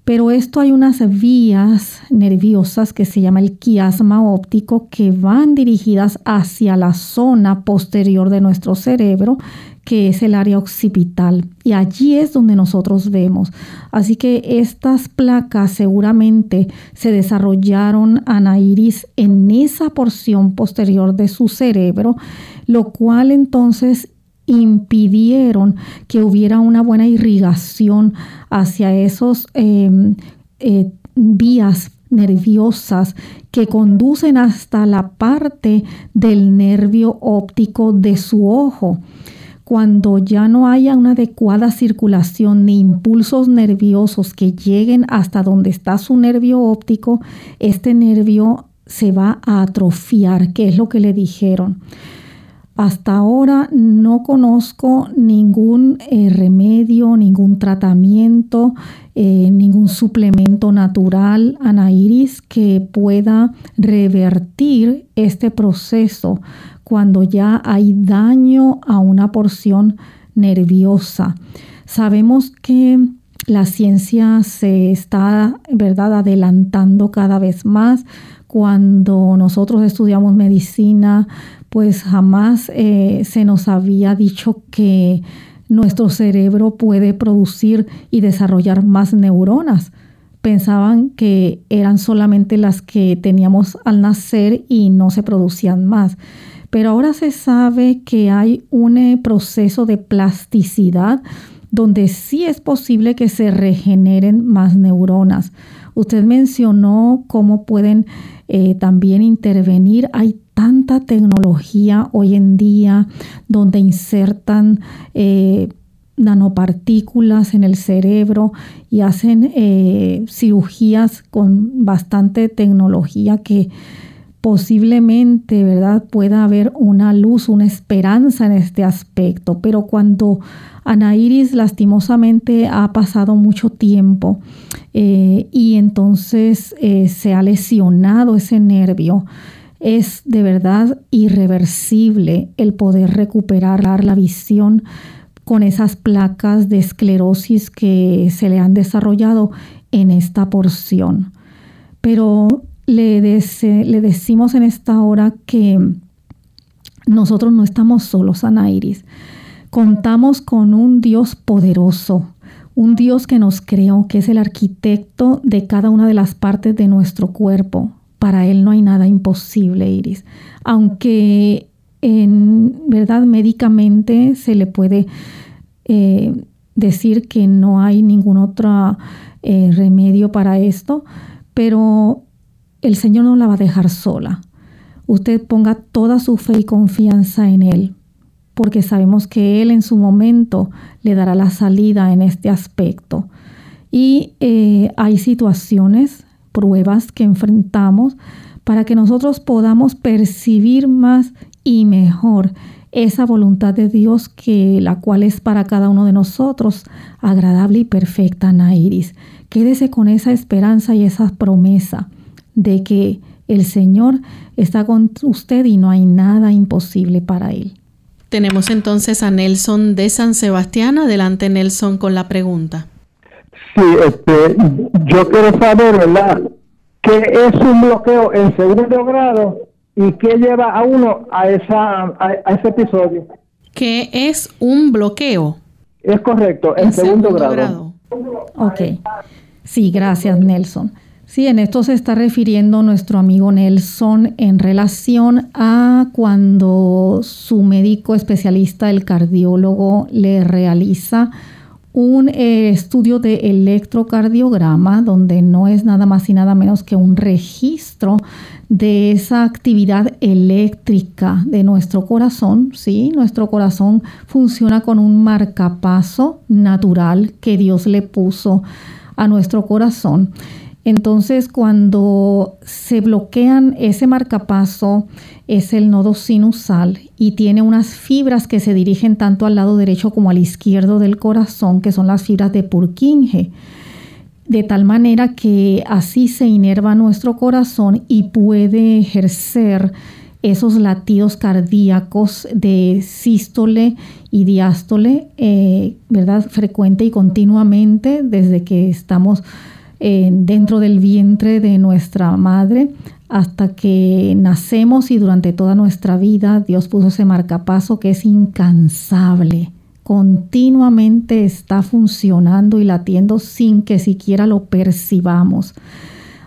pero esto hay unas vías nerviosas que se llama el quiasma óptico que van dirigidas hacia la zona posterior de nuestro cerebro, que es el área occipital. Y allí es donde nosotros vemos. Así que estas placas seguramente se desarrollaron, Ana Iris, en esa porción posterior de su cerebro, lo cual entonces impidieron que hubiera una buena irrigación hacia esos em, eh, vías nerviosas que conducen hasta la parte del nervio óptico de su ojo. Cuando ya no haya una adecuada circulación ni impulsos nerviosos que lleguen hasta donde está su nervio óptico, este nervio se va a atrofiar, que es lo que le dijeron. Hasta ahora no conozco ningún eh, remedio, ningún tratamiento, eh, ningún suplemento natural, Iris, que pueda revertir este proceso cuando ya hay daño a una porción nerviosa. Sabemos que la ciencia se está, ¿verdad?, adelantando cada vez más. Cuando nosotros estudiamos medicina, pues jamás eh, se nos había dicho que nuestro cerebro puede producir y desarrollar más neuronas. Pensaban que eran solamente las que teníamos al nacer y no se producían más. Pero ahora se sabe que hay un eh, proceso de plasticidad donde sí es posible que se regeneren más neuronas. Usted mencionó cómo pueden eh, también intervenir. Hay tanta tecnología hoy en día donde insertan eh, nanopartículas en el cerebro y hacen eh, cirugías con bastante tecnología que posiblemente, ¿verdad? Pueda haber una luz, una esperanza en este aspecto, pero cuando Ana Iris lastimosamente ha pasado mucho tiempo eh, y entonces se ha lesionado ese nervio, es de verdad irreversible el poder recuperar la visión con esas placas de esclerosis que se le han desarrollado en esta porción. Pero le, le decimos en esta hora que nosotros no estamos solos, Ana Iris. Contamos con un Dios poderoso, un Dios que nos creó, que es el arquitecto de cada una de las partes de nuestro cuerpo. Para Él no hay nada imposible, Iris. Aunque en verdad médicamente se le puede eh, decir que no hay ningún otro eh, remedio para esto, pero el Señor no la va a dejar sola. Usted ponga toda su fe y confianza en Él, porque sabemos que Él en su momento le dará la salida en este aspecto. Y eh, hay situaciones, pruebas que enfrentamos para que nosotros podamos percibir más y mejor esa voluntad de Dios que la cual es para cada uno de nosotros agradable y perfecta, Nairis. Quédese con esa esperanza y esa promesa de que el Señor está con usted y no hay nada imposible para Él.
Tenemos entonces a Nelson de San Sebastián. Adelante, Nelson, con la pregunta.
Sí, este, yo quiero saber, ¿verdad? ¿Qué es un bloqueo en segundo grado y qué lleva a uno a, esa, a, ese episodio?
¿Qué es un bloqueo?
Es correcto, en, segundo, grado. grado.
Ok. Sí, gracias, Nelson. Sí, en esto se está refiriendo nuestro amigo Nelson en relación a cuando su médico especialista, el cardiólogo, le realiza un eh, estudio de electrocardiograma donde no es nada más y nada menos que un registro de esa actividad eléctrica de nuestro corazón, ¿sí? Nuestro corazón funciona con un marcapaso natural que Dios le puso a nuestro corazón. Entonces, cuando se bloquean ese marcapaso, es el nodo sinusal y tiene unas fibras que se dirigen tanto al lado derecho como al izquierdo del corazón, que son las fibras de Purkinje. De tal manera que así se inerva nuestro corazón y puede ejercer esos latidos cardíacos de sístole y diástole, eh, ¿verdad? Frecuente y continuamente desde que estamos dentro del vientre de nuestra madre hasta que nacemos y durante toda nuestra vida Dios puso ese marcapaso que es incansable. Continuamente está funcionando y latiendo sin que siquiera lo percibamos.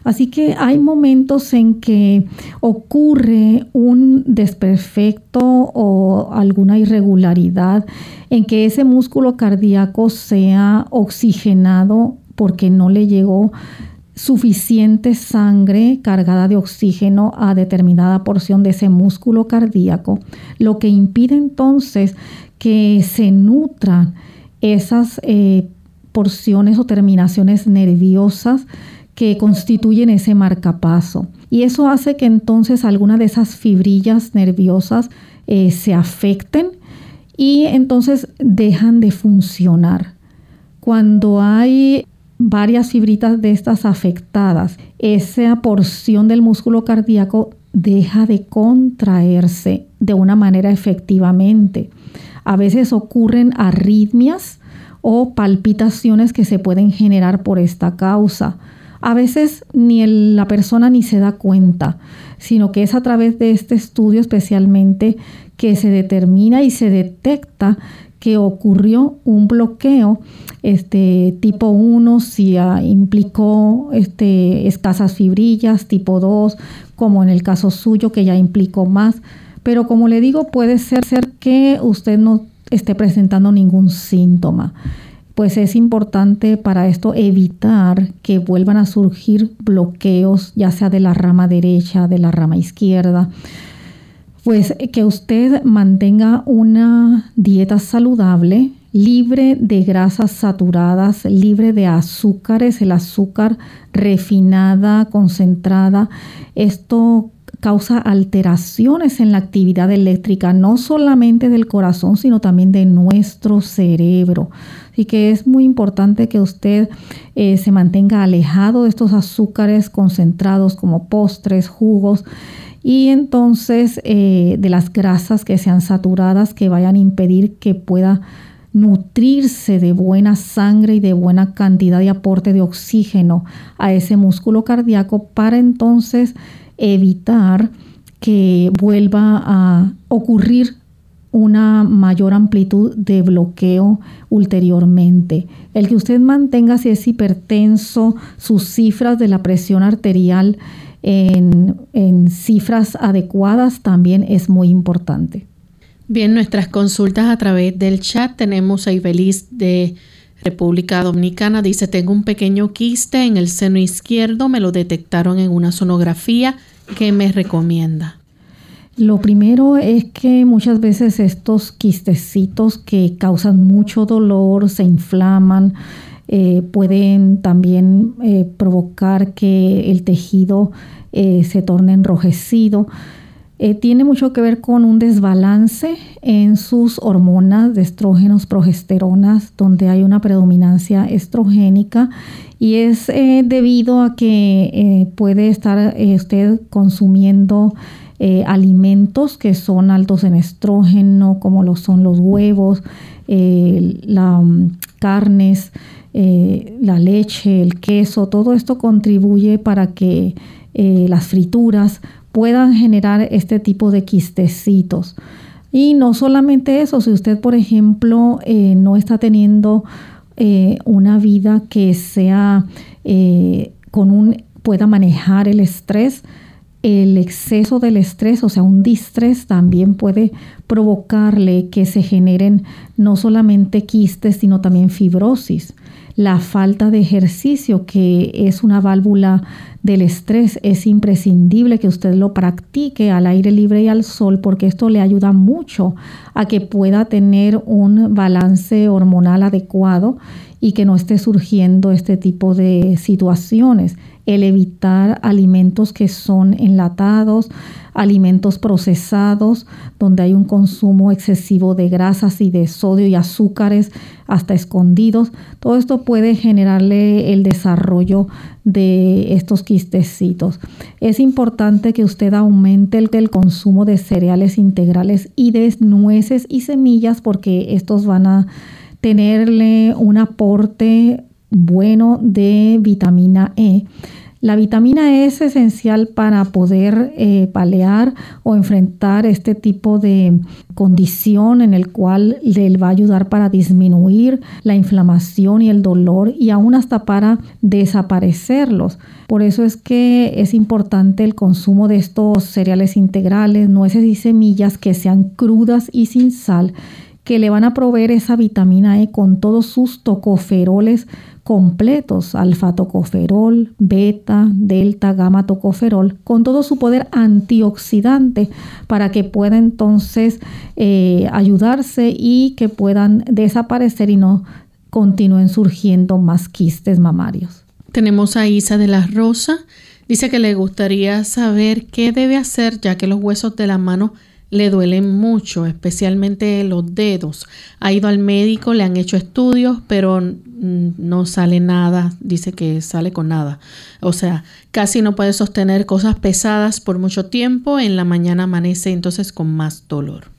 Así que hay momentos en que ocurre un desperfecto o alguna irregularidad en que ese músculo cardíaco sea oxigenado porque no le llegó suficiente sangre cargada de oxígeno a determinada porción de ese músculo cardíaco, lo que impide entonces que se nutran esas eh, porciones o terminaciones nerviosas que constituyen ese marcapaso. Y eso hace que entonces algunas de esas fibrillas nerviosas eh, se afecten y entonces dejan de funcionar. Cuando hay varias fibritas de estas afectadas, esa porción del músculo cardíaco deja de contraerse de una manera efectivamente. A veces ocurren arritmias o palpitaciones que se pueden generar por esta causa. A veces ni la persona ni se da cuenta, sino que es a través de este estudio especialmente que se determina y se detecta que ocurrió un bloqueo este tipo 1 si implicó este, escasas fibrillas, tipo 2 como en el caso suyo que ya implicó más, pero como le digo puede ser, ser que usted no esté presentando ningún síntoma. Pues es importante para esto evitar que vuelvan a surgir bloqueos, ya sea de la rama derecha, de la rama izquierda, pues que usted mantenga una dieta saludable, libre de grasas saturadas, libre de azúcares, el azúcar refinada, concentrada. Esto causa alteraciones en la actividad eléctrica, no solamente del corazón, sino también de nuestro cerebro. Así que es muy importante que usted eh, se mantenga alejado de estos azúcares concentrados como postres, jugos y entonces eh, de las grasas que sean saturadas que vayan a impedir que pueda nutrirse de buena sangre y de buena cantidad de aporte de oxígeno a ese músculo cardíaco para entonces evitar que vuelva a ocurrir una mayor amplitud de bloqueo ulteriormente. El que usted mantenga si es hipertenso sus cifras de la presión arterial en, cifras adecuadas también es muy importante.
Bien, nuestras consultas a través del chat tenemos a Ibeliz de República Dominicana. Dice, tengo un pequeño quiste en el seno izquierdo, me lo detectaron en una sonografía. ¿Qué me recomienda?
Lo primero es que muchas veces estos quistecitos que causan mucho dolor, se inflaman, eh, pueden también eh, provocar que el tejido eh, se torne enrojecido. Tiene mucho que ver con un desbalance en sus hormonas de estrógenos, progesteronas, donde hay una predominancia estrogénica y es debido a que puede estar usted consumiendo alimentos que son altos en estrógeno, como lo son los huevos, las mm, carnes, eh, la leche, el queso, todo esto contribuye para que eh, las frituras puedan generar este tipo de quistecitos. Y no solamente eso, si usted, por ejemplo, eh, no está teniendo una vida que sea con un pueda manejar el estrés, el exceso del estrés, o sea, un distrés también puede provocarle que se generen no solamente quistes, sino también fibrosis la falta de ejercicio, que es una válvula del estrés, es imprescindible que usted lo practique al aire libre y al sol porque esto le ayuda mucho a que pueda tener un balance hormonal adecuado y que no esté surgiendo este tipo de situaciones. El evitar alimentos que son enlatados, alimentos procesados, donde hay un consumo excesivo de grasas y de sodio y azúcares hasta escondidos. Todo esto puede generarle el desarrollo de estos quistecitos. Es importante que usted aumente el, el consumo de cereales integrales y de nueces y semillas porque estos van a tenerle un aporte bueno de vitamina E. La vitamina E es esencial para poder eh, palear o enfrentar este tipo de condición en el cual le va a ayudar para disminuir la inflamación y el dolor y aún hasta para desaparecerlos. Por eso es que es importante el consumo de estos cereales integrales, nueces y semillas que sean crudas y sin sal que le van a proveer esa vitamina E con todos sus tocoferoles completos, alfa-tocoferol, beta, delta, gamma tocoferol, con todo su poder antioxidante para que pueda entonces eh, ayudarse y que puedan desaparecer y no continúen surgiendo más quistes mamarios.
Tenemos a Isa de la Rosa. Dice que le gustaría saber qué debe hacer ya que los huesos de la mano le duelen mucho, especialmente los dedos. Ha ido al médico, le han hecho estudios, pero no sale nada, dice que sale con nada. O sea, casi no puede sostener cosas pesadas por mucho tiempo, en la mañana amanece entonces con más dolor.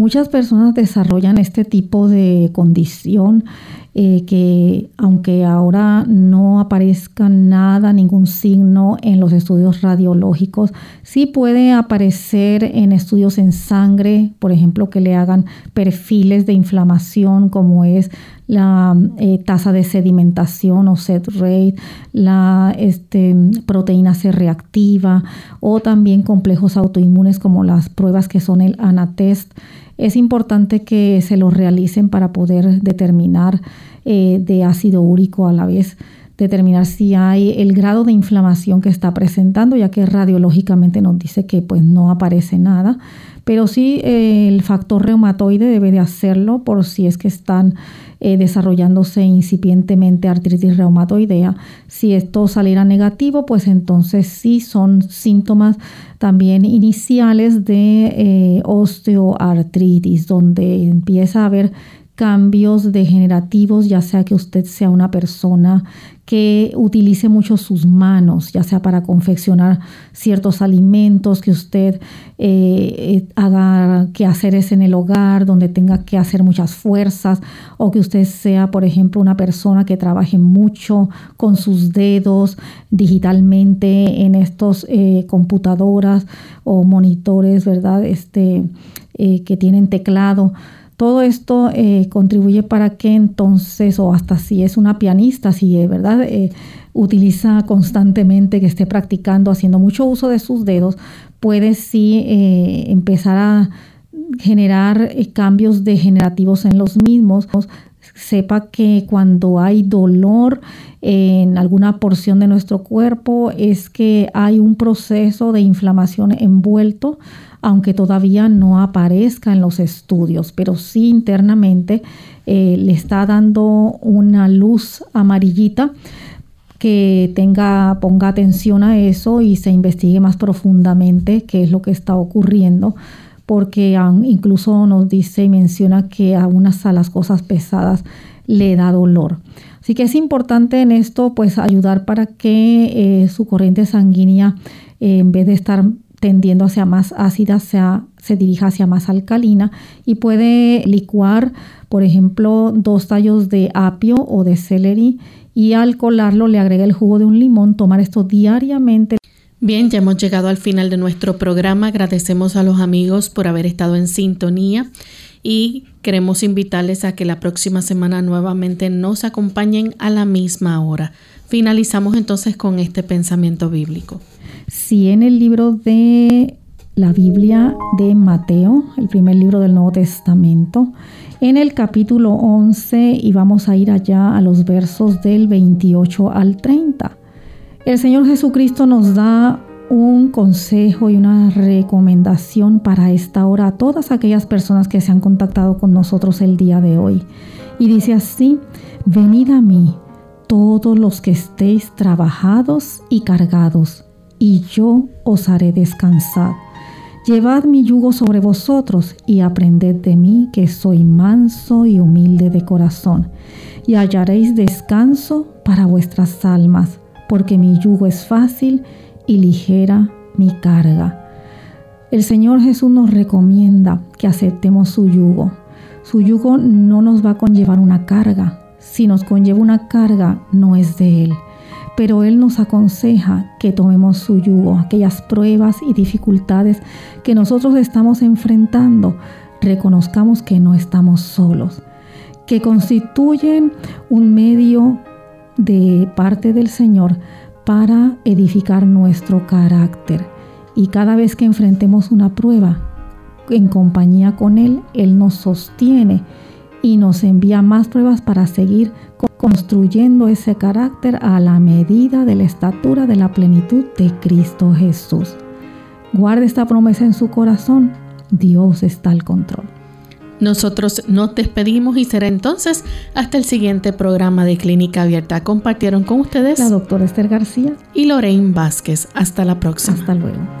Muchas personas desarrollan este tipo de condición eh, que aunque ahora no aparezca nada, ningún signo en los estudios radiológicos, sí puede aparecer en estudios en sangre, por ejemplo, que le hagan perfiles de inflamación como es la eh, tasa de sedimentación o set rate, la este, proteína C reactiva o también complejos autoinmunes como las pruebas que son el ANATEST. Es importante que se lo realicen para poder determinar eh, de ácido úrico a la vez determinar si hay el grado de inflamación que está presentando, ya que radiológicamente nos dice que pues no aparece nada, pero sí eh, el factor reumatoide debe de hacerlo por si es que están eh, desarrollándose incipientemente artritis reumatoidea. Si esto saliera negativo, pues entonces sí son síntomas también iniciales de eh, osteoartritis, donde empieza a haber cambios degenerativos, ya sea que usted sea una persona que utilice mucho sus manos, ya sea para confeccionar ciertos alimentos, que usted eh, eh, haga quehaceres en el hogar, donde tenga que hacer muchas fuerzas, o que usted sea, por ejemplo, una persona que trabaje mucho con sus dedos digitalmente en estos eh, computadoras o monitores, ¿verdad? Este, que tienen teclado. Todo esto eh, contribuye para que entonces, o hasta si es una pianista, si de verdad eh, utiliza constantemente, que esté practicando, haciendo mucho uso de sus dedos, puede sí eh, empezar a generar cambios degenerativos en los mismos. Sepa que cuando hay dolor en alguna porción de nuestro cuerpo es que hay un proceso de inflamación envuelto aunque todavía no aparezca en los estudios, pero sí internamente eh, le está dando una luz amarillita que tenga, ponga atención a eso y se investigue más profundamente qué es lo que está ocurriendo, porque incluso nos dice y menciona que a unas a las cosas pesadas le da dolor. Así que es importante en esto pues ayudar para que eh, su corriente sanguínea en vez de estar tendiendo hacia más ácida, se dirija hacia más alcalina y puede licuar, por ejemplo, dos tallos de apio o de celery y al colarlo le agrega el jugo de un limón, tomar esto diariamente.
Bien, ya hemos llegado al final de nuestro programa. Agradecemos a los amigos por haber estado en sintonía y queremos invitarles a que la próxima semana nuevamente nos acompañen a la misma hora. Finalizamos entonces con este pensamiento bíblico.
Si en el libro de la Biblia de Mateo, el primer libro del Nuevo Testamento, en el capítulo 11 y vamos a ir allá a los versos del 28 al 30. El Señor Jesucristo nos da un consejo y una recomendación para esta hora a todas aquellas personas que se han contactado con nosotros el día de hoy. Y dice así, venid a mí todos los que estéis trabajados y cargados y yo os haré descansar. Llevad mi yugo sobre vosotros y aprended de mí que soy manso y humilde de corazón, y hallaréis descanso para vuestras almas, porque mi yugo es fácil y ligera mi carga. El Señor Jesús nos recomienda que aceptemos su yugo. Su yugo no nos va a conllevar una carga. Si nos conlleva una carga, no es de Él pero Él nos aconseja que tomemos su yugo, aquellas pruebas y dificultades que nosotros estamos enfrentando, reconozcamos que no estamos solos, que constituyen un medio de parte del Señor para edificar nuestro carácter. Y cada vez que enfrentemos una prueba, en compañía con Él, Él nos sostiene y nos envía más pruebas para seguir construyendo ese carácter a la medida de la estatura de la plenitud de Cristo Jesús. Guarde esta promesa en su corazón. Dios está al control.
Nosotros nos despedimos y será entonces hasta el siguiente programa de Clínica Abierta. Compartieron con ustedes
la doctora Esther García
y Lorraine Vázquez. Hasta la próxima.
Hasta luego.